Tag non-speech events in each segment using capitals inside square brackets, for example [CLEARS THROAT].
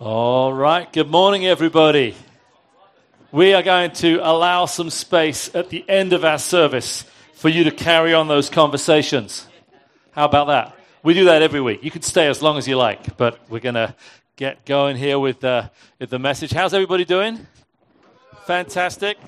All right. Good morning, everybody. We are going to allow some space at the end of our service for you to carry on those conversations. How about that? We do that every week. You can stay as long as you like, but we're going to get going here with, uh, with the message. How's everybody doing? Fantastic.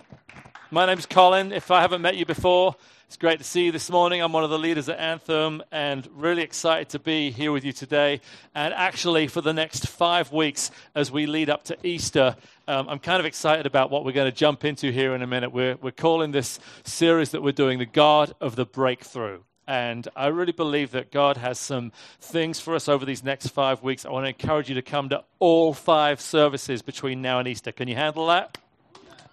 My name's Colin. If I haven't met you before, it's great to see you this morning. I'm one of the leaders at Anthem and really excited to be here with you today. And actually, for the next five weeks, as we lead up to Easter, um, I'm kind of excited about what we're going to jump into here in a minute. We're, we're calling this series that we're doing The God of the Breakthrough. And I really believe that God has some things for us over these next five weeks. I want to encourage you to come to all five services between now and Easter. Can you handle that?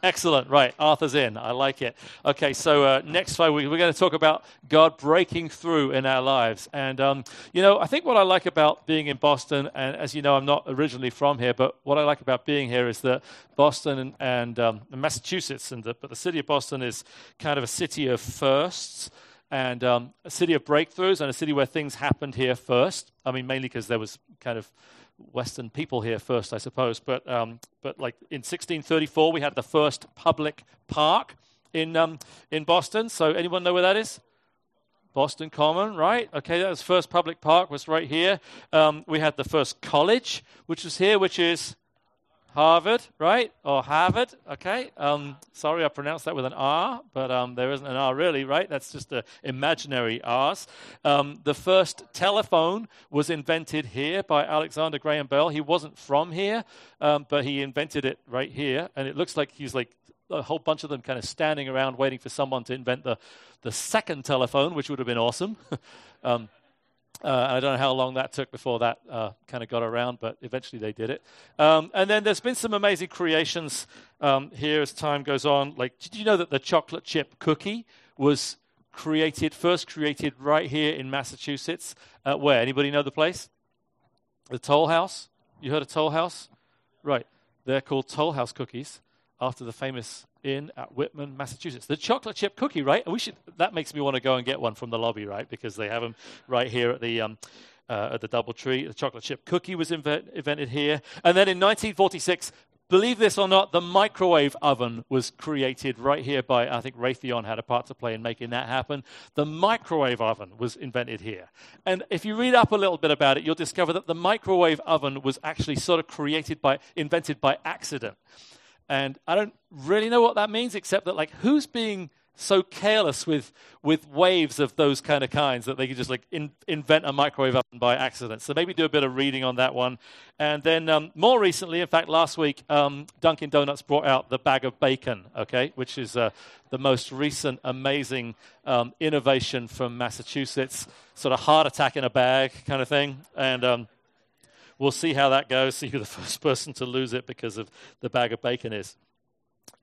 Excellent. Right. Arthur's in. I like it. Okay. So, uh, next five weeks, we're going to talk about God breaking through in our lives. And, um, you know, I think what I like about being in Boston, and as you know, I'm not originally from here, but what I like about being here is that Boston and, and um, Massachusetts, and the, but the city of Boston is kind of a city of firsts and um, a city of breakthroughs and a city where things happened here first. I mean, mainly because there was kind of Western people here first, I suppose. But um, but like in 1634, we had the first public park in um, in Boston. So anyone know where that is? Boston Common, right? Okay, that was first public park was right here. Um, we had the first college, which was here, which is Harvard, right? Or Harvard, okay? Um, sorry, I pronounced that with an R, but um, there isn't an R really, right? That's just an imaginary R's. Um, the first telephone was invented here by Alexander Graham Bell. He wasn't from here, um, but he invented it right here, and it looks like he's like a whole bunch of them kind of standing around waiting for someone to invent the, the second telephone, which would have been awesome. [LAUGHS] um, uh, I don't know how long that took before that uh, kind of got around, but eventually they did it. Um, and then there's been some amazing creations um, here as time goes on. Like, did you know that the chocolate chip cookie was created, first created right here in Massachusetts? Uh, where? Anybody know the place? The Toll House? You heard of Toll House? Right. They're called Toll House cookies after the famous inn at Whitman, Massachusetts. The chocolate chip cookie, right? We should. That makes me want to go and get one from the lobby, right? Because they have them right here at the. Um, uh, at the DoubleTree, the chocolate chip cookie was invent, invented here. And then in 1946, believe this or not, the microwave oven was created right here by, I think Raytheon had a part to play in making that happen. The microwave oven was invented here. And if you read up a little bit about it, you'll discover that the microwave oven was actually sort of created by, invented by accident. And I don't really know what that means, except that, like, who's being so careless with, with waves of those kind of kinds that they could just like in, invent a microwave oven by accident. So maybe do a bit of reading on that one. And then um, more recently, in fact, last week, um, Dunkin' Donuts brought out the bag of bacon, okay, which is uh, the most recent amazing um, innovation from Massachusetts, sort of heart attack in a bag kind of thing. And um, we'll see how that goes, see who the [LAUGHS] first person to lose it because of the bag of bacon is.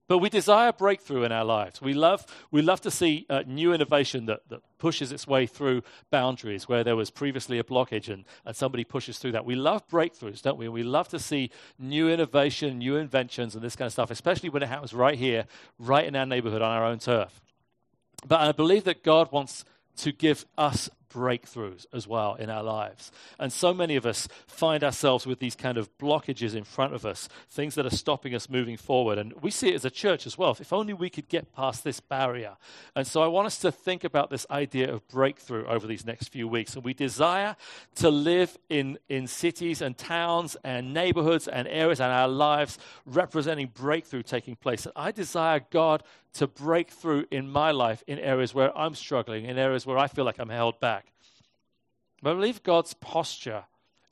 But we desire breakthrough in our lives. We love, we love to see uh, new innovation that, that pushes its way through boundaries where there was previously a blockage and, and somebody pushes through that. We love breakthroughs, don't we? We love to see new innovation, new inventions, and this kind of stuff, especially when it happens right here, right in our neighborhood, on our own turf. But I believe that God wants to give us breakthroughs as well in our lives. And so many of us find ourselves with these kind of blockages in front of us, things that are stopping us moving forward. And we see it as a church as well. If only we could get past this barrier. And so I want us to think about this idea of breakthrough over these next few weeks. And we desire to live in, in cities and towns and neighborhoods and areas and our lives representing breakthrough taking place. And I desire God to break through in my life in areas where I'm struggling, in areas where I feel like I'm held back. But I believe God's posture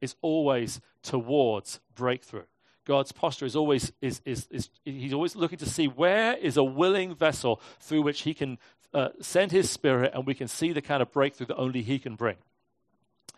is always towards breakthrough. God's posture is always is, is, is he's always looking to see where is a willing vessel through which he can uh, send his spirit and we can see the kind of breakthrough that only he can bring.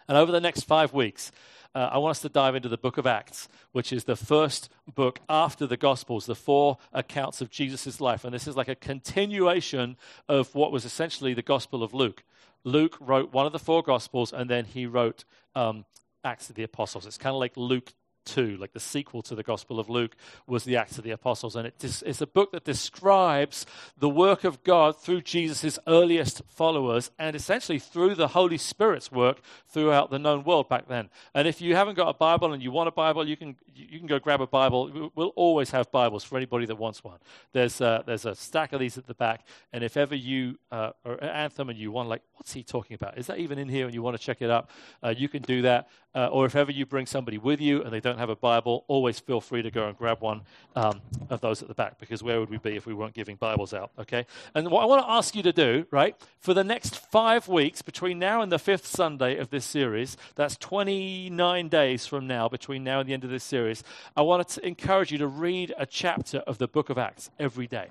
And over the next five weeks, uh, I want us to dive into the book of Acts, which is the first book after the Gospels, the four accounts of Jesus' life. And this is like a continuation of what was essentially the Gospel of Luke. Luke wrote one of the four Gospels, and then he wrote um, Acts of the Apostles. It's kind of like Luke 2, like the sequel to the Gospel of Luke, was the Acts of the Apostles. And it's a book that describes the work of God through Jesus' earliest followers and essentially through the Holy Spirit's work throughout the known world back then. And if you haven't got a Bible and you want a Bible, you can, you can go grab a Bible. We'll always have Bibles for anybody that wants one. There's, uh, there's a stack of these at the back. And if ever you uh, are an anthem and you want, like, what's he talking about? Is that even in here and you want to check it up? Uh, you can do that. Uh, or if ever you bring somebody with you and they don't have a Bible, always feel free to go and grab one um, of those at the back because where would we be if we weren't giving Bibles out? Okay? And what I want to ask you to do, right, for the next five weeks between now and the fifth Sunday of this series, that's 29 days from now, between now and the end of this series, I want to encourage you to read a chapter of the book of Acts every day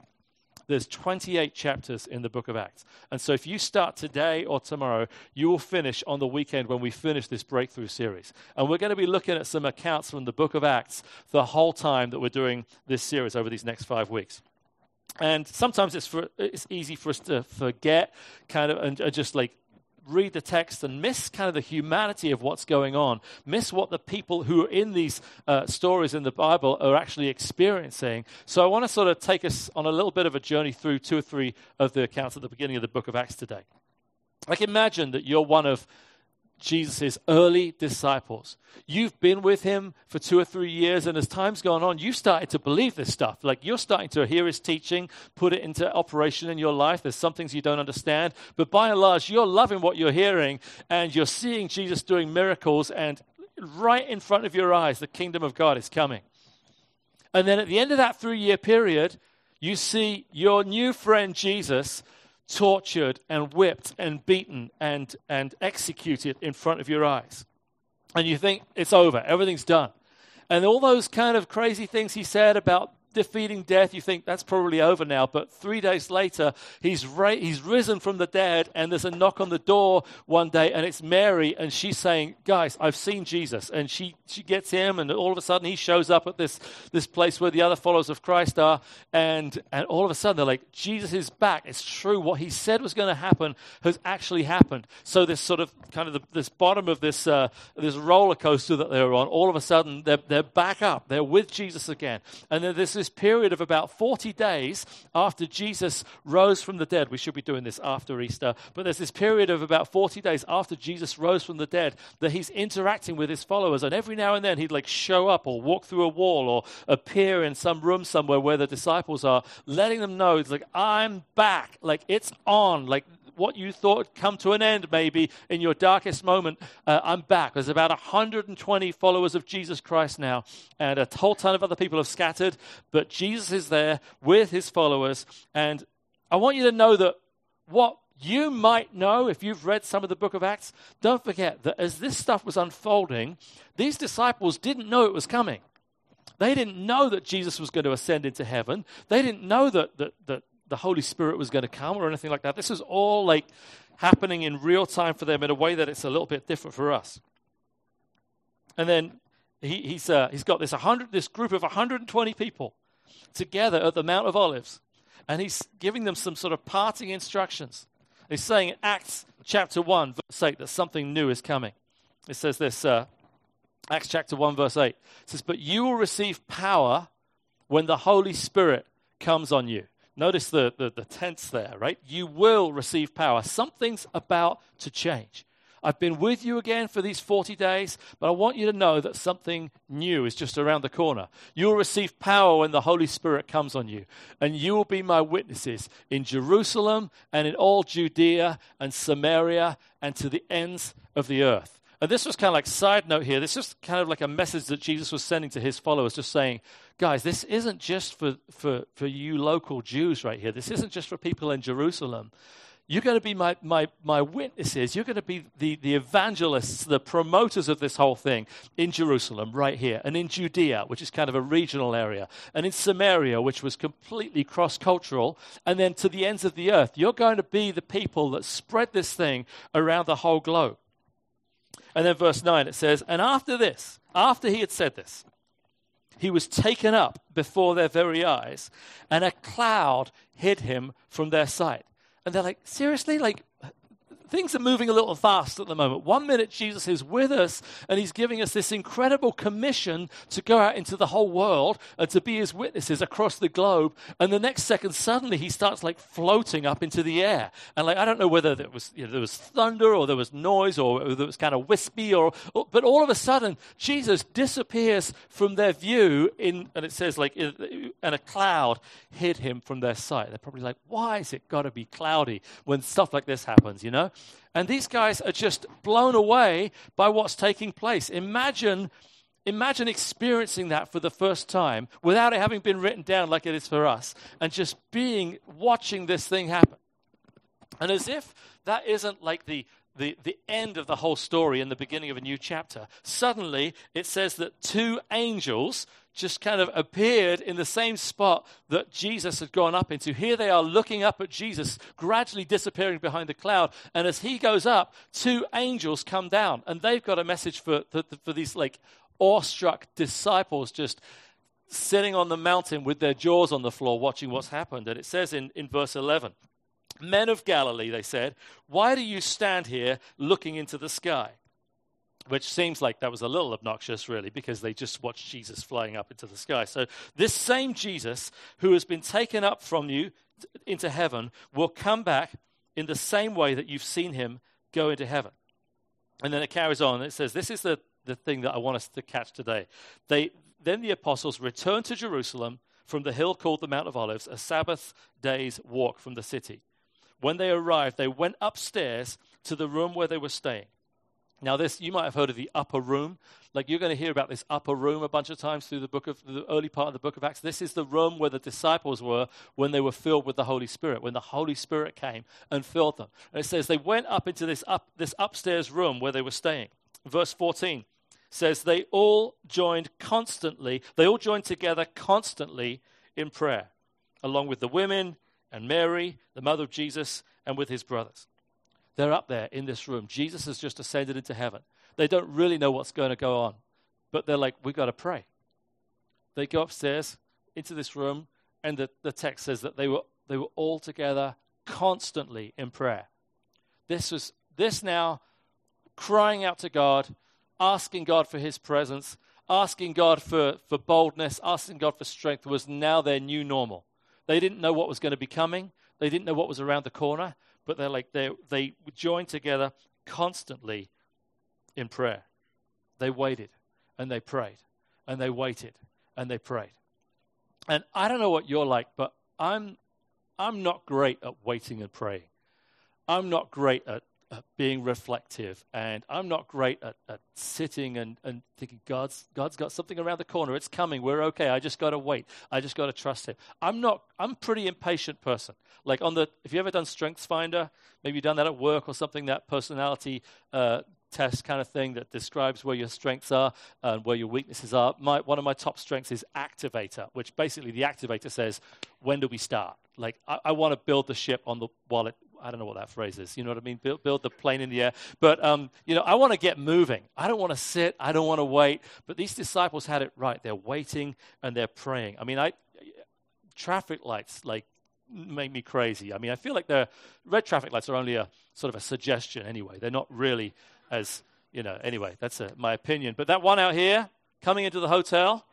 there's 28 chapters in the book of Acts. And so if you start today or tomorrow, you will finish on the weekend when we finish this breakthrough series. And we're going to be looking at some accounts from the book of Acts the whole time that we're doing this series over these next five weeks. And sometimes it's, for, it's easy for us to forget, kind of, and just like read the text and miss kind of the humanity of what's going on, miss what the people who are in these uh, stories in the Bible are actually experiencing. So I want to sort of take us on a little bit of a journey through two or three of the accounts at the beginning of the book of Acts today. Like imagine that you're one of Jesus' early disciples. You've been with him for two or three years, and as time's gone on, you've started to believe this stuff. Like you're starting to hear his teaching, put it into operation in your life. There's some things you don't understand, but by and large, you're loving what you're hearing, and you're seeing Jesus doing miracles, and right in front of your eyes, the kingdom of God is coming. And then at the end of that three year period, you see your new friend Jesus tortured and whipped and beaten and, and executed in front of your eyes. And you think it's over, everything's done. And all those kind of crazy things he said about defeating death, you think that's probably over now. But three days later, he's, ra- he's risen from the dead, and there's a knock on the door one day, and it's Mary, and she's saying, Guys, I've seen Jesus. And she, she gets him, and all of a sudden he shows up at this, this place where the other followers of Christ are, and, and all of a sudden they're like, Jesus is back. It's true. What he said was going to happen has actually happened. So, this sort of kind of the, this bottom of this, uh, this roller coaster that they're on, all of a sudden they're, they're back up. They're with Jesus again. And then there's this period of about 40 days after Jesus rose from the dead. We should be doing this after Easter, but there's this period of about 40 days after Jesus rose from the dead that he's interacting with his followers. And every now and then he'd like show up or walk through a wall or appear in some room somewhere where the disciples are, letting them know it's like, I'm back. Like it's on. Like what you thought come to an end, maybe in your darkest moment, uh, I'm back. There's about 120 followers of Jesus Christ now, and a whole ton of other people have scattered, but Jesus is there with his followers. And I want you to know that what you might know if you've read some of the book of Acts, don't forget that as this stuff was unfolding, these disciples didn't know it was coming. They didn't know that Jesus was going to ascend into heaven. They didn't know that, that, that the Holy Spirit was going to come or anything like that. This is all like happening in real time for them in a way that it's a little bit different for us. And then he, he's, uh, he's got this, 100, this group of 120 people together at the Mount of Olives, and he's giving them some sort of parting instructions. He's saying in Acts chapter 1, verse 8, that something new is coming. It says this uh, Acts chapter 1, verse 8. It says, But you will receive power when the Holy Spirit comes on you. Notice the, the, the tense there, right? You will receive power. Something's about to change. I've been with you again for these 40 days, but I want you to know that something new is just around the corner. You will receive power when the Holy Spirit comes on you, and you will be my witnesses in Jerusalem and in all Judea and Samaria and to the ends of the earth. And this was kind of like side note here. This is kind of like a message that Jesus was sending to his followers, just saying, guys, this isn't just for, for, for you local Jews right here. This isn't just for people in Jerusalem. You're going to be my, my, my witnesses. You're going to be the, the evangelists, the promoters of this whole thing in Jerusalem, right here, and in Judea, which is kind of a regional area, and in Samaria, which was completely cross cultural, and then to the ends of the earth. You're going to be the people that spread this thing around the whole globe. And then verse 9 it says, And after this, after he had said this, he was taken up before their very eyes, and a cloud hid him from their sight. And they're like, seriously? Like, things are moving a little fast at the moment. One minute, Jesus is with us and he's giving us this incredible commission to go out into the whole world and to be his witnesses across the globe. And the next second, suddenly he starts like floating up into the air. And like, I don't know whether there was, you know, there was thunder or there was noise or it was kind of wispy or, or, but all of a sudden, Jesus disappears from their view in, and it says like, and a cloud hid him from their sight. They're probably like, why is it got to be cloudy when stuff like this happens, you know? And these guys are just blown away by what's taking place. Imagine, imagine experiencing that for the first time without it having been written down like it is for us, and just being watching this thing happen. And as if that isn't like the the, the end of the whole story and the beginning of a new chapter, suddenly it says that two angels just kind of appeared in the same spot that Jesus had gone up into. Here they are looking up at Jesus, gradually disappearing behind the cloud. And as he goes up, two angels come down, and they've got a message for, for, for these like awestruck disciples just sitting on the mountain with their jaws on the floor watching what's happened. And it says in, in verse 11, Men of Galilee, they said, why do you stand here looking into the sky? which seems like that was a little obnoxious, really, because they just watched Jesus flying up into the sky. So, this same Jesus who has been taken up from you into heaven will come back in the same way that you've seen him go into heaven. And then it carries on. It says, This is the, the thing that I want us to catch today. They, then the apostles returned to Jerusalem from the hill called the Mount of Olives, a Sabbath day's walk from the city. When they arrived, they went upstairs to the room where they were staying. Now, this you might have heard of the upper room. Like you're going to hear about this upper room a bunch of times through the book of the early part of the book of Acts. This is the room where the disciples were when they were filled with the Holy Spirit, when the Holy Spirit came and filled them. And it says they went up into this up this upstairs room where they were staying. Verse 14 says they all joined constantly, they all joined together constantly in prayer, along with the women and Mary, the mother of Jesus, and with his brothers. They're up there in this room. Jesus has just ascended into heaven. They don't really know what's going to go on, but they're like, we've got to pray. They go upstairs into this room, and the, the text says that they were, they were all together constantly in prayer. This was this now crying out to God, asking God for his presence, asking God for, for boldness, asking God for strength was now their new normal. They didn't know what was going to be coming. They didn't know what was around the corner but they're like they they joined together constantly in prayer. They waited and they prayed and they waited and they prayed. And I don't know what you're like, but I'm I'm not great at waiting and praying. I'm not great at being reflective, and I'm not great at, at sitting and, and thinking God's God's got something around the corner. It's coming. We're okay. I just got to wait. I just got to trust Him. I'm not. I'm pretty impatient person. Like on the, if you ever done Strengths Finder, maybe you've done that at work or something. That personality uh, test kind of thing that describes where your strengths are and where your weaknesses are. My, one of my top strengths is activator, which basically the activator says, when do we start? Like, I, I want to build the ship on the while it, I don't know what that phrase is. You know what I mean? Build, build the plane in the air. But, um, you know, I want to get moving. I don't want to sit. I don't want to wait. But these disciples had it right. They're waiting and they're praying. I mean, I, traffic lights, like, make me crazy. I mean, I feel like the red traffic lights are only a sort of a suggestion anyway. They're not really as, you know, anyway, that's a, my opinion. But that one out here, coming into the hotel,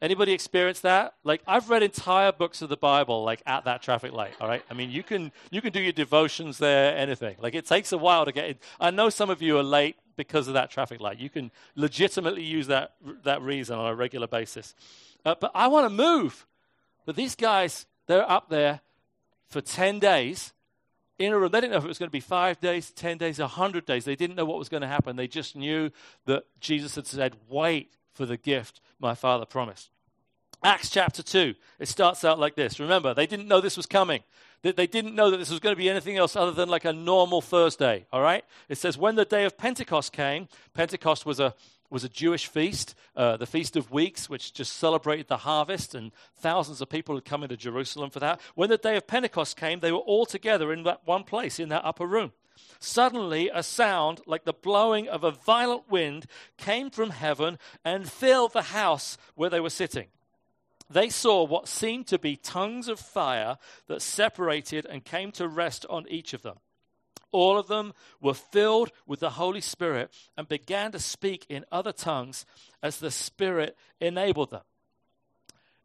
Anybody experience that? Like I've read entire books of the Bible like at that traffic light, all right? I mean, you can you can do your devotions there, anything. Like it takes a while to get in. I know some of you are late because of that traffic light. You can legitimately use that that reason on a regular basis. Uh, but I want to move. But these guys, they're up there for 10 days in a room. They didn't know if it was going to be 5 days, 10 days, 100 days. They didn't know what was going to happen. They just knew that Jesus had said, "Wait for the gift my Father promised. Acts chapter 2, it starts out like this. Remember, they didn't know this was coming. They didn't know that this was going to be anything else other than like a normal Thursday, all right? It says, when the day of Pentecost came, Pentecost was a, was a Jewish feast, uh, the Feast of Weeks, which just celebrated the harvest, and thousands of people had come into Jerusalem for that. When the day of Pentecost came, they were all together in that one place, in that upper room. Suddenly, a sound like the blowing of a violent wind came from heaven and filled the house where they were sitting. They saw what seemed to be tongues of fire that separated and came to rest on each of them. All of them were filled with the Holy Spirit and began to speak in other tongues as the Spirit enabled them.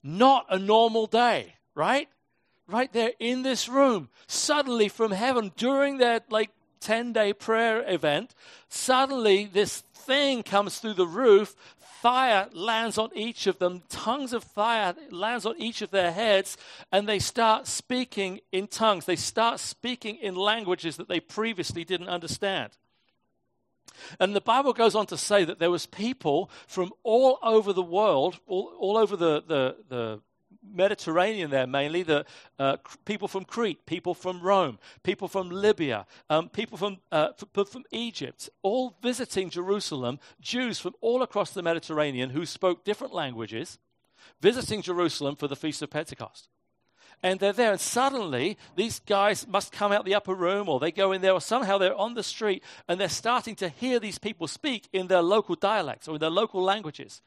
Not a normal day, right? Right there in this room, suddenly from heaven during their like 10 day prayer event, suddenly this thing comes through the roof, fire lands on each of them, tongues of fire lands on each of their heads, and they start speaking in tongues. They start speaking in languages that they previously didn't understand. And the Bible goes on to say that there was people from all over the world, all, all over the, the, the Mediterranean there mainly, the uh, people from Crete, people from Rome, people from Libya, um, people from, uh, from Egypt, all visiting Jerusalem, Jews from all across the Mediterranean who spoke different languages, visiting Jerusalem for the Feast of Pentecost. And they're there, and suddenly these guys must come out the upper room, or they go in there, or somehow they're on the street, and they're starting to hear these people speak in their local dialects or in their local languages.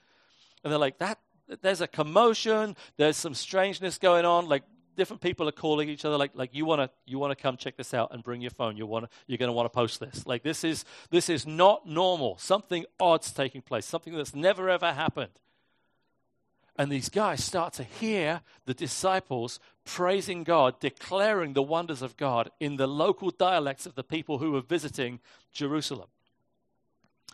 And they're like, that there's a commotion, there's some strangeness going on, like different people are calling each other like like you want to you want to come check this out and bring your phone you want you're going to want to post this like this is this is not normal something odd's taking place something that's never ever happened and these guys start to hear the disciples praising God, declaring the wonders of God in the local dialects of the people who were visiting Jerusalem.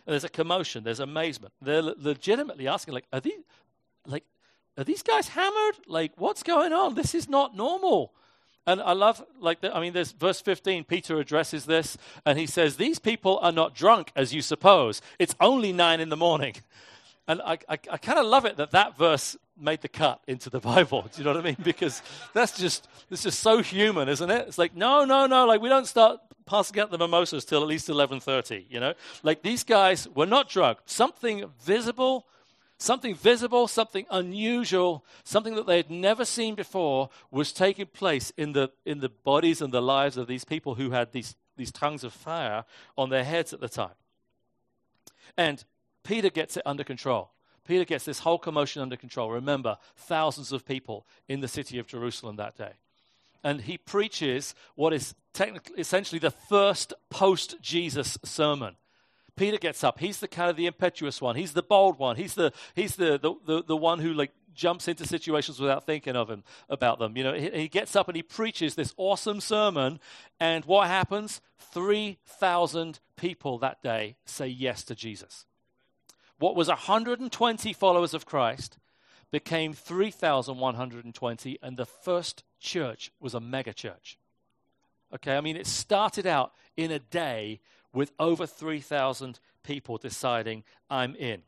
And there's a commotion, there's amazement. They're legitimately asking, like, are these, like, are these guys hammered? Like, what's going on? This is not normal. And I love, like, the, I mean, there's verse 15. Peter addresses this, and he says, These people are not drunk as you suppose. It's only nine in the morning. [LAUGHS] And I, I, I kind of love it that that verse made the cut into the [LAUGHS] Bible. Do you know what I mean? Because that's just, it's just so human, isn't it? It's like, no, no, no. Like, we don't start passing out the mimosas till at least 11.30, you know? Like, these guys were not drunk. Something visible Something visible, something unusual, something that they had never seen before was taking place in the, in the bodies and the lives of these people who had these, these tongues of fire on their heads at the time. And Peter gets it under control. Peter gets this whole commotion under control. Remember, thousands of people in the city of Jerusalem that day. And he preaches what is technically, essentially the first post Jesus sermon. Peter gets up. He's the kind of the impetuous one. He's the bold one. He's the he's the the, the, the one who like jumps into situations without thinking of him about them. You know, he, he gets up and he preaches this awesome sermon, and what happens? Three thousand people that day say yes to Jesus. What was 120 followers of Christ became 3,120, and the first church was a mega church. Okay, I mean, it started out in a day with over 3,000 people deciding, I'm in.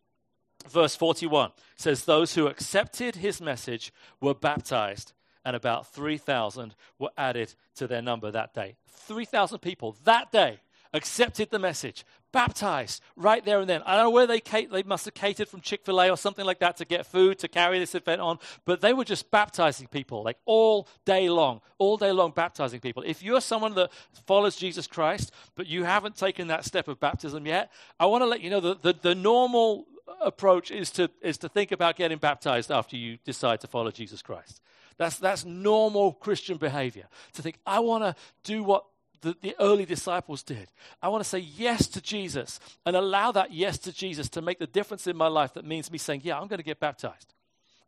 Verse 41 says, Those who accepted his message were baptized, and about 3,000 were added to their number that day. 3,000 people that day accepted the message, baptized right there and then. I don't know where they, they must have catered from Chick fil A or something like that to get food to carry this event on, but they were just baptizing people like all day long, all day long baptizing people. If you're someone that follows Jesus Christ, but you haven't taken that step of baptism yet, I want to let you know that the, the normal approach is to, is to think about getting baptized after you decide to follow Jesus Christ. That's, that's normal Christian behavior. To think, I want to do what the, the early disciples did. I want to say yes to Jesus and allow that yes to Jesus to make the difference in my life that means me saying, Yeah, I'm going to get baptized.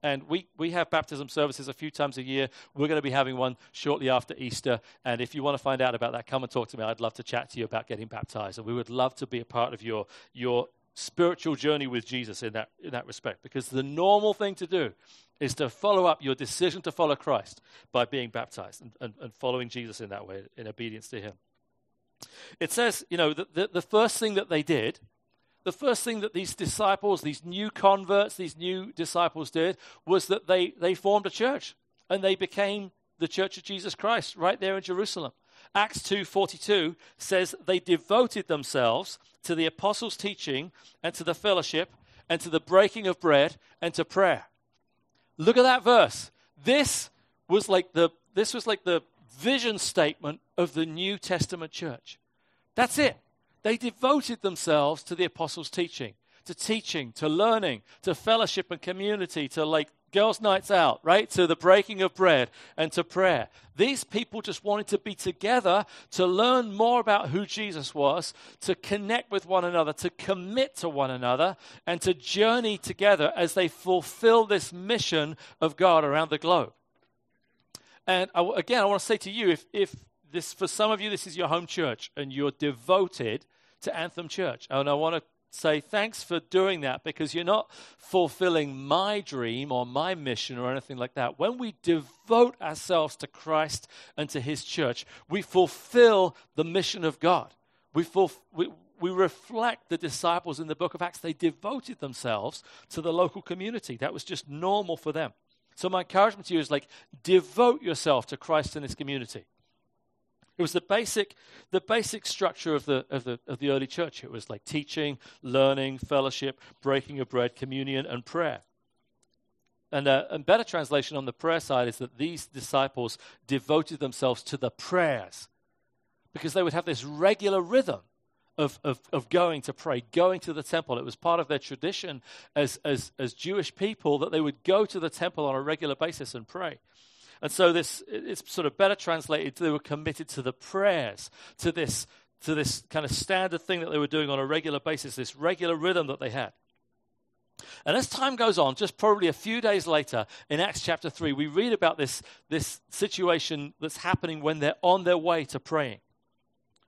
And we, we have baptism services a few times a year. We're going to be having one shortly after Easter. And if you want to find out about that, come and talk to me. I'd love to chat to you about getting baptized. And we would love to be a part of your, your spiritual journey with Jesus in that, in that respect. Because the normal thing to do is to follow up your decision to follow Christ by being baptized and, and, and following Jesus in that way, in obedience to Him. It says, you know, the, the, the first thing that they did, the first thing that these disciples, these new converts, these new disciples did, was that they, they formed a church and they became the church of Jesus Christ right there in Jerusalem. Acts 2:42 says they devoted themselves to the apostles' teaching and to the fellowship and to the breaking of bread and to prayer. Look at that verse. This was like the this was like the vision statement of the New Testament church. That's it. They devoted themselves to the apostles' teaching, to teaching, to learning, to fellowship and community, to like girls' nights out, right? To the breaking of bread and to prayer. These people just wanted to be together to learn more about who Jesus was, to connect with one another, to commit to one another, and to journey together as they fulfill this mission of God around the globe. And I, again, I want to say to you if, if this, for some of you, this is your home church and you're devoted to Anthem Church, and I want to say thanks for doing that because you're not fulfilling my dream or my mission or anything like that. When we devote ourselves to Christ and to His church, we fulfill the mission of God. We, fulf- we, we reflect the disciples in the book of Acts. They devoted themselves to the local community. That was just normal for them. So, my encouragement to you is like, devote yourself to Christ and His community. It was the basic, the basic structure of the, of, the, of the early church. It was like teaching, learning, fellowship, breaking of bread, communion, and prayer. And a, uh, better translation on the prayer side is that these disciples devoted themselves to the prayers because they would have this regular rhythm of, of, of going to pray, going to the temple. It was part of their tradition as, as, as Jewish people that they would go to the temple on a regular basis and pray. And so this it's sort of better translated they were committed to the prayers, to this to this kind of standard thing that they were doing on a regular basis, this regular rhythm that they had. And as time goes on, just probably a few days later, in Acts chapter 3, we read about this, this situation that's happening when they're on their way to praying.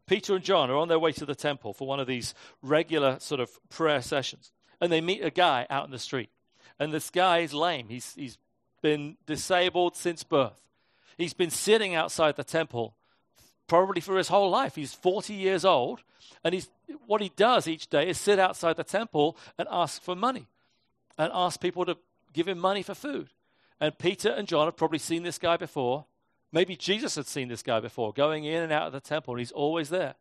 Peter and John are on their way to the temple for one of these regular sort of prayer sessions. And they meet a guy out in the street. And this guy is lame. He's, he's been disabled since birth. He's been sitting outside the temple probably for his whole life. He's 40 years old, and he's, what he does each day is sit outside the temple and ask for money and ask people to give him money for food. And Peter and John have probably seen this guy before. Maybe Jesus had seen this guy before, going in and out of the temple, and he's always there.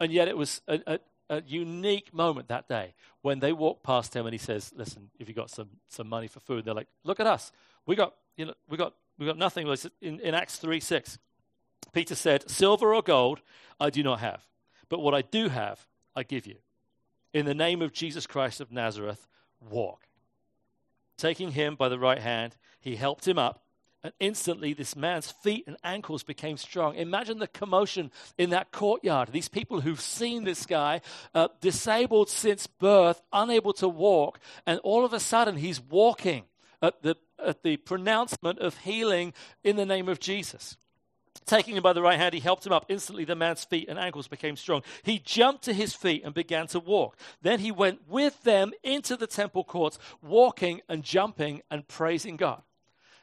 And yet it was a, a, a unique moment that day when they walked past him and he says, Listen, if you got some, some money for food, they're like, Look at us. We got, you know, we got, we got nothing. In, in Acts 3 6, Peter said, Silver or gold I do not have, but what I do have, I give you. In the name of Jesus Christ of Nazareth, walk. Taking him by the right hand, he helped him up and instantly, this man's feet and ankles became strong. Imagine the commotion in that courtyard. These people who've seen this guy, uh, disabled since birth, unable to walk, and all of a sudden he's walking at the, at the pronouncement of healing in the name of Jesus. Taking him by the right hand, he helped him up. Instantly, the man's feet and ankles became strong. He jumped to his feet and began to walk. Then he went with them into the temple courts, walking and jumping and praising God.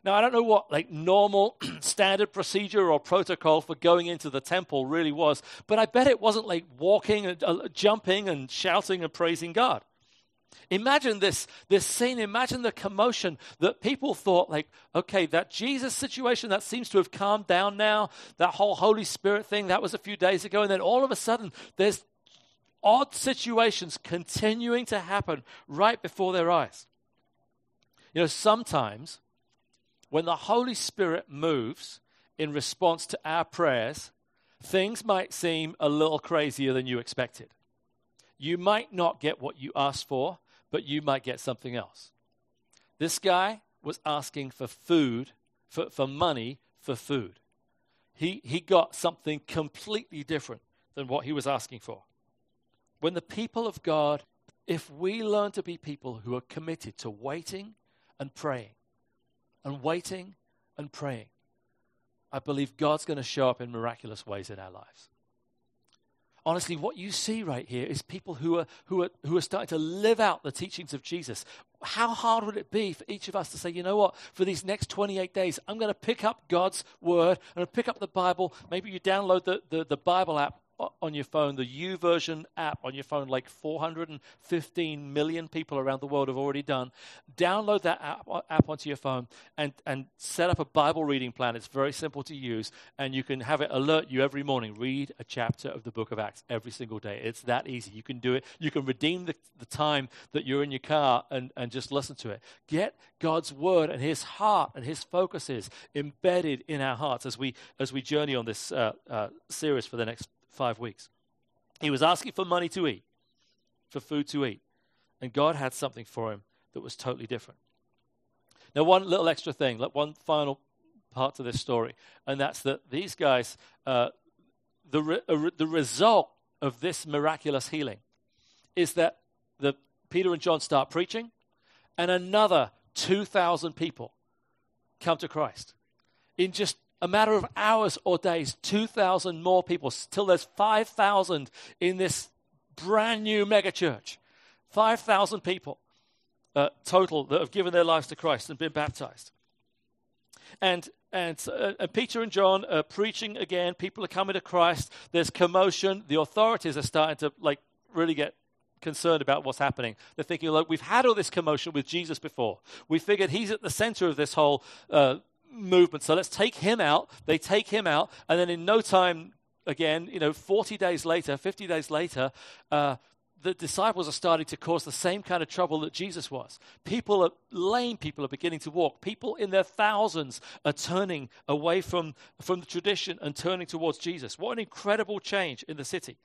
Now, I don't know what like normal [CLEARS THROAT] standard procedure or protocol for going into the temple really was, but I bet it wasn't like walking and uh, jumping and shouting and praising God. Imagine this, this scene. Imagine the commotion that people thought, like, okay, that Jesus situation that seems to have calmed down now, that whole Holy Spirit thing, that was a few days ago. And then all of a sudden, there's odd situations continuing to happen right before their eyes. You know, sometimes when the Holy Spirit moves in response to our prayers, things might seem a little crazier than you expected. You might not get what you asked for, but you might get something else. This guy was asking for food, for, for money for food. He, he got something completely different than what he was asking for. When the people of God, if we learn to be people who are committed to waiting and praying, and waiting and praying, I believe God's going to show up in miraculous ways in our lives. Honestly, what you see right here is people who are, who, are, who are starting to live out the teachings of Jesus. How hard would it be for each of us to say, you know what, for these next 28 days, I'm going to pick up God's word, I'm going to pick up the Bible. Maybe you download the, the, the Bible app on your phone, the YouVersion app on your phone, like 415 million people around the world have already done. Download that app, app onto your phone and, and set up a Bible reading plan. It's very simple to use, and you can have it alert you every morning. Read a chapter of the book of Acts every single day. It's that easy. You can do it. You can redeem the, the time that you're in your car and, and just listen to it. Get God's word and his heart and his focuses embedded in our hearts as we, as we journey on this uh, uh, series for the next five weeks. He was asking for money to eat, for food to eat. And God had something for him that was totally different. Now, one little extra thing, one final part to this story, and that's that these guys, uh, the, re- uh, the result of this miraculous healing is that the, Peter and John start preaching, and another 2,000 people come to Christ. In just a matter of hours or days, 2,000 more people, till there's 5,000 in this brand new megachurch. 5,000 people uh, total that have given their lives to Christ and been baptized. And and, uh, and, Peter and John are preaching again. People are coming to Christ. There's commotion. The authorities are starting to like really get concerned about what's happening. They're thinking, look, we've had all this commotion with Jesus before. We figured he's at the center of this whole uh, movement, so let's take him out. They take him out, and then in no time, again, you know, 40 days later, 50 days later, uh, the disciples are starting to cause the same kind of trouble that Jesus was. People are lame, people are beginning to walk. People in their thousands are turning away from, from the tradition and turning towards Jesus. What an incredible change in the city.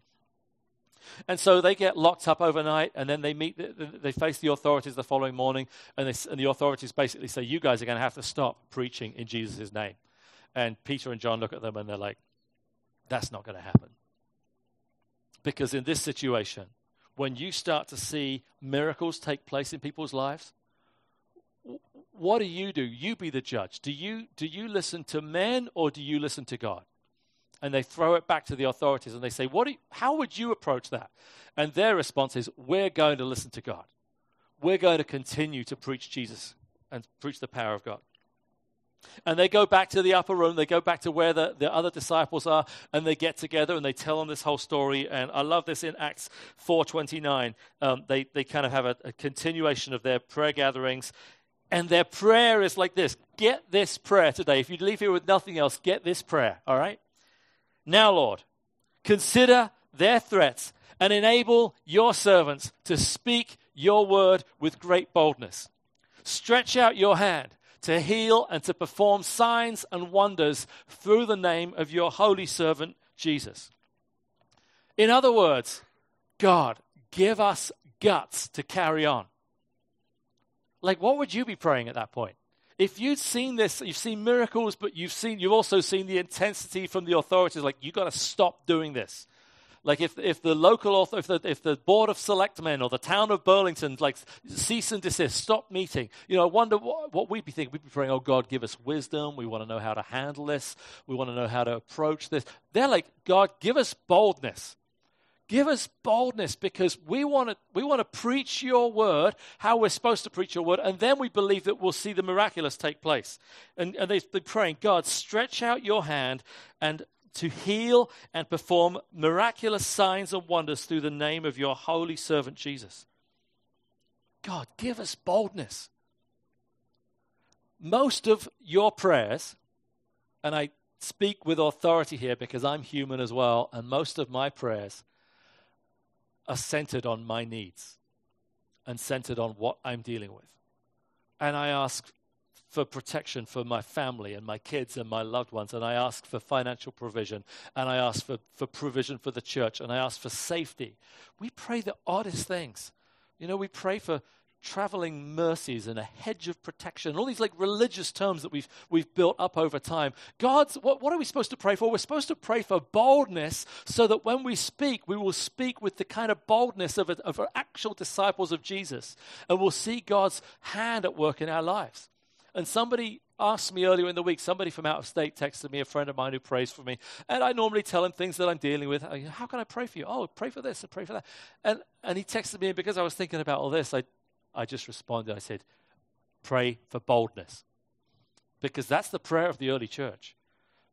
And so they get locked up overnight, and then they meet, they face the authorities the following morning, and, they, and the authorities basically say, You guys are going to have to stop preaching in Jesus' name. And Peter and John look at them and they're like, That's not going to happen. Because in this situation, when you start to see miracles take place in people's lives, what do you do? You be the judge. Do you, do you listen to men or do you listen to God? And they throw it back to the authorities and they say, what you, How would you approach that? And their response is, We're going to listen to God. We're going to continue to preach Jesus and preach the power of God. And they go back to the upper room, they go back to where the, the other disciples are, and they get together and they tell them this whole story. And I love this in Acts 4.29. Um, they, they kind of have a, a continuation of their prayer gatherings. And their prayer is like this Get this prayer today. If you leave here with nothing else, get this prayer, all right? Now, Lord, consider their threats and enable your servants to speak your word with great boldness. Stretch out your hand to heal and to perform signs and wonders through the name of your holy servant Jesus. In other words, God, give us guts to carry on. Like, what would you be praying at that point? If you'd seen this, you've seen miracles, but you've seen, you've also seen the intensity from the authorities, like, you've got to stop doing this. Like if, if the local author, if the, if the board of selectmen or the town of Burlington like cease and desist, stop meeting, you know, I wonder what, what we'd be thinking. We'd be praying, oh God, give us wisdom. We want to know how to handle this. We want to know how to approach this. They're like, God, give us boldness. Give us boldness because we want to we want to preach your word, how we're supposed to preach your word, and then we believe that we'll see the miraculous take place. And, and they, they're praying, God, stretch out your hand and to heal and perform miraculous signs and wonders through the name of your holy servant Jesus. God, give us boldness. Most of your prayers, and I speak with authority here because I'm human as well, and most of my prayers are centered on my needs and centered on what I'm dealing with. And I ask for protection for my family and my kids and my loved ones. And I ask for financial provision. And I ask for, for provision for the church. And I ask for safety. We pray the oddest things. You know, we pray for traveling mercies and a hedge of protection, and all these like religious terms that we've, we've built up over time. God's, what, what are we supposed to pray for? We're supposed to pray for boldness so that when we speak, we will speak with the kind of boldness of, a, of actual disciples of Jesus. And we'll see God's hand at work in our lives. And somebody asked me earlier in the week, somebody from out of state texted me, a friend of mine who prays for me. And I normally tell him things that I'm dealing with. How can I pray for you? Oh, pray for this and pray for that. And, and he texted me, and because I was thinking about all this, I, I just responded. I said, pray for boldness. Because that's the prayer of the early church.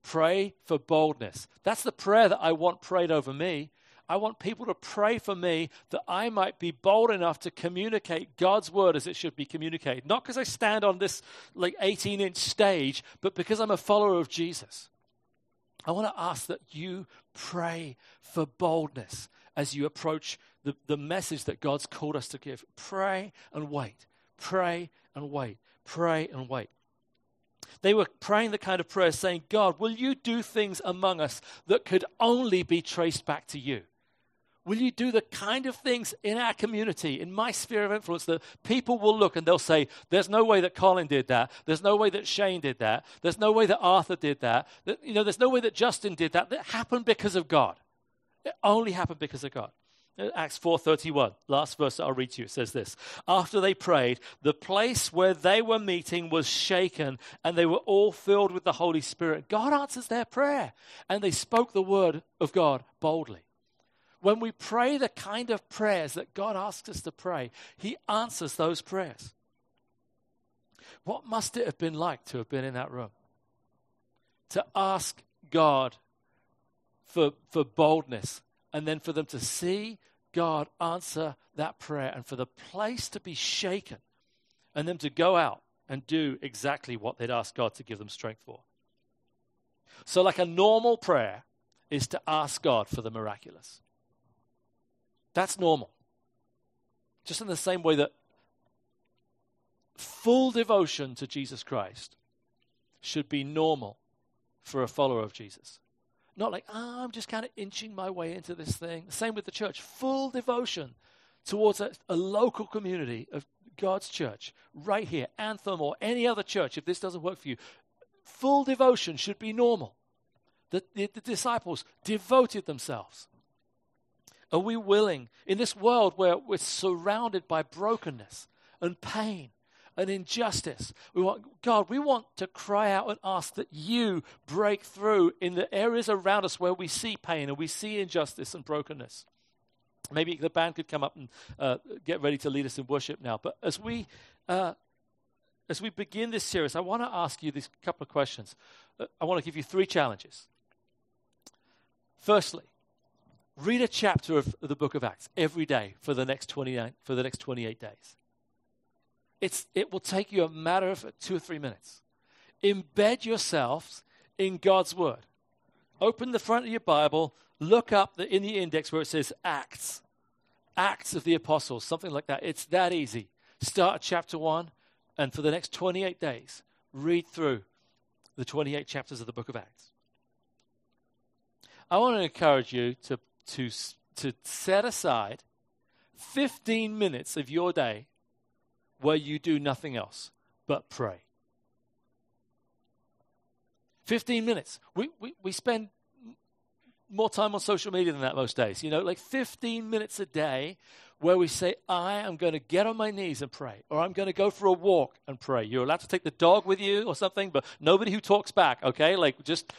Pray for boldness. That's the prayer that I want prayed over me. I want people to pray for me that I might be bold enough to communicate God's word as it should be communicated. Not because I stand on this like 18 inch stage, but because I'm a follower of Jesus. I want to ask that you pray for boldness as you approach the, the message that God's called us to give. Pray and wait. Pray and wait. Pray and wait. They were praying the kind of prayer saying, God, will you do things among us that could only be traced back to you? Will you do the kind of things in our community, in my sphere of influence, that people will look and they'll say, There's no way that Colin did that. There's no way that Shane did that. There's no way that Arthur did that. that you know, there's no way that Justin did that. That happened because of God. It only happened because of God. Uh, Acts 4:31, last verse that I'll read to you, it says this. After they prayed, the place where they were meeting was shaken, and they were all filled with the Holy Spirit. God answers their prayer, and they spoke the word of God boldly. When we pray the kind of prayers that God asks us to pray, He answers those prayers. What must it have been like to have been in that room? To ask God for, for boldness and then for them to see God answer that prayer and for the place to be shaken and them to go out and do exactly what they'd asked God to give them strength for. So, like a normal prayer is to ask God for the miraculous. That's normal. Just in the same way that full devotion to Jesus Christ should be normal for a follower of Jesus. Not like, oh, I'm just kind of inching my way into this thing. Same with the church. Full devotion towards a, a, local community of God's church, right here, Anthem or any other church, if this doesn't work for you. Full devotion should be normal. The, the, the disciples devoted themselves. Are we willing, in this world where we're surrounded by brokenness and pain and injustice. We want, God, we want to cry out and ask that you break through in the areas around us where we see pain and we see injustice and brokenness. Maybe the band could come up and uh, get ready to lead us in worship now. But as we uh, as we begin this series, I want to ask you these couple of questions. Uh, I want to give you three challenges. Firstly, read a chapter of the book of Acts every day for the next 29, for the next 28 days. It's, it will take you a matter of two or three minutes. Embed yourselves in God's Word. Open the front of your Bible, look up the, in the index where it says Acts, Acts of the Apostles, something like that. It's that easy. Start at chapter 1, and for the next 28 days, read through the 28 chapters of the book of Acts. I want to encourage you to, to, to set aside 15 minutes of your day where you do nothing else but pray. 15 minutes. We, we, we spend more time on social media than that most days. You know, like 15 minutes a day where we say, I am going to get on my knees and pray, or I'm going to go for a walk and pray. You're allowed to take the dog with you or something, but nobody who talks back, okay? Like just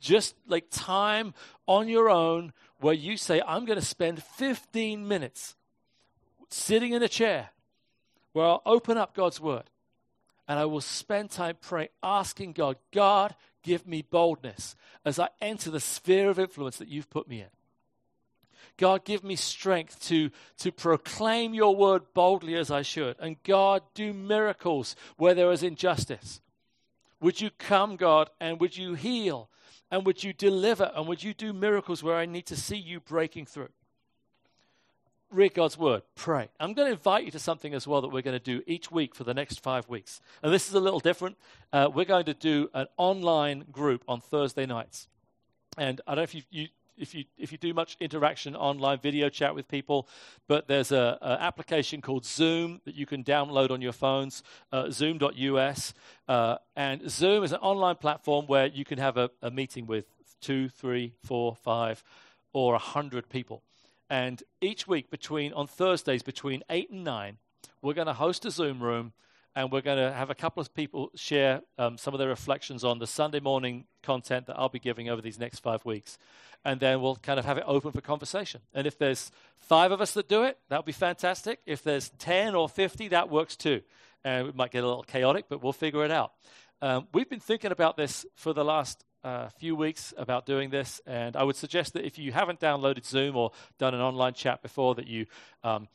just like time on your own where you say, I'm going to spend 15 minutes sitting in a chair where I'll open up God's word and I will spend time praying, asking God, God, give me boldness as I enter the sphere of influence that you've put me in. God, give me strength to, to proclaim your word boldly as I should. And God, do miracles where there is injustice. Would you come, God, and would you heal? And would you deliver? And would you do miracles where I need to see you breaking through? read God's word, pray. I'm going to invite you to something as well that we're going to do each week for the next five weeks. And this is a little different. Uh, we're going to do an online group on Thursday nights. And I don't know if you, you if you if you do much interaction online video chat with people, but there's a, a application called Zoom that you can download on your phones, uh, Zoom.us, uh, and Zoom is an online platform where you can have a, a meeting with two, three, four, five, or a hundred people. And each week between on Thursdays between 8 and 9, we're going to host a Zoom room and we're going to have a couple of people share um, some of their reflections on the Sunday morning content that I'll be giving over these next five weeks. And then we'll kind of have it open for conversation. And if there's five of us that do it, that would be fantastic. If there's 10 or 50, that works too. And it might get a little chaotic, but we'll figure it out. Um, we've been thinking about this for the last a few weeks about doing this, and I would suggest that if you haven't downloaded Zoom or done an online chat before, that you um,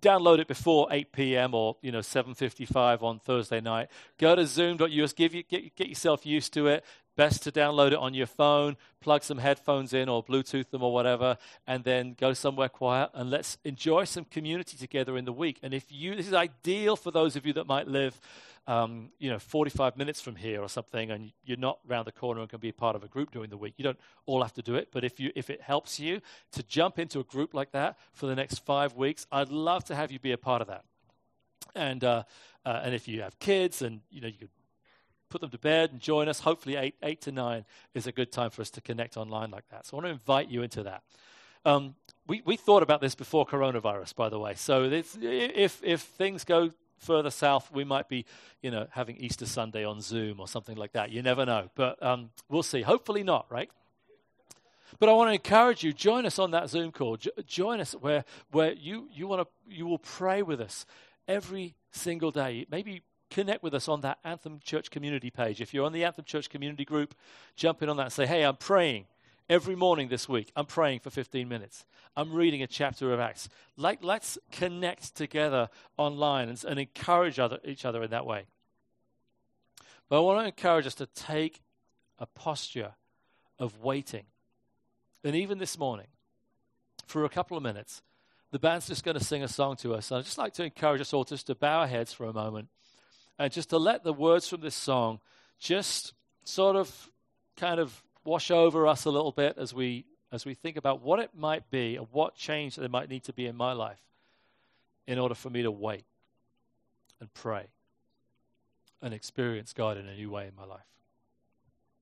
download it before 8 p.m. or you know 7:55 on Thursday night. Go to Zoom.us, give you get, get yourself used to it. Best to download it on your phone, plug some headphones in or Bluetooth them or whatever, and then go somewhere quiet and let's enjoy some community together in the week. And if you, this is ideal for those of you that might live um, you know, 45 minutes from here or something, and you're not round the corner and can be part of a group during the week. You don't all have to do it, but if you if it helps you to jump into a group like that for the next five weeks, I'd love to have you be a part of that. And uh, uh, and if you have kids, and you know, you could put them to bed and join us. Hopefully, eight eight to nine is a good time for us to connect online like that. So I want to invite you into that. Um, we, we thought about this before coronavirus, by the way. So if, if things go further south, we might be, you know, having Easter Sunday on Zoom or something like that. You never know. But um, we'll see. Hopefully not, right? But I want to encourage you, join us on that Zoom call. Jo- join us where, where you, you, want to, you will pray with us every single day. Maybe connect with us on that Anthem Church community page. If you're on the Anthem Church community group, jump in on that and say, hey, I'm praying Every morning this week, I'm praying for 15 minutes. I'm reading a chapter of Acts. Like, let's connect together online and, and encourage other, each other in that way. But I want to encourage us to take a posture of waiting. And even this morning, for a couple of minutes, the band's just going to sing a song to us. And I'd just like to encourage us all just to bow our heads for a moment and just to let the words from this song just sort of kind of wash over us a little bit as we as we think about what it might be and what change there might need to be in my life in order for me to wait and pray and experience God in a new way in my life.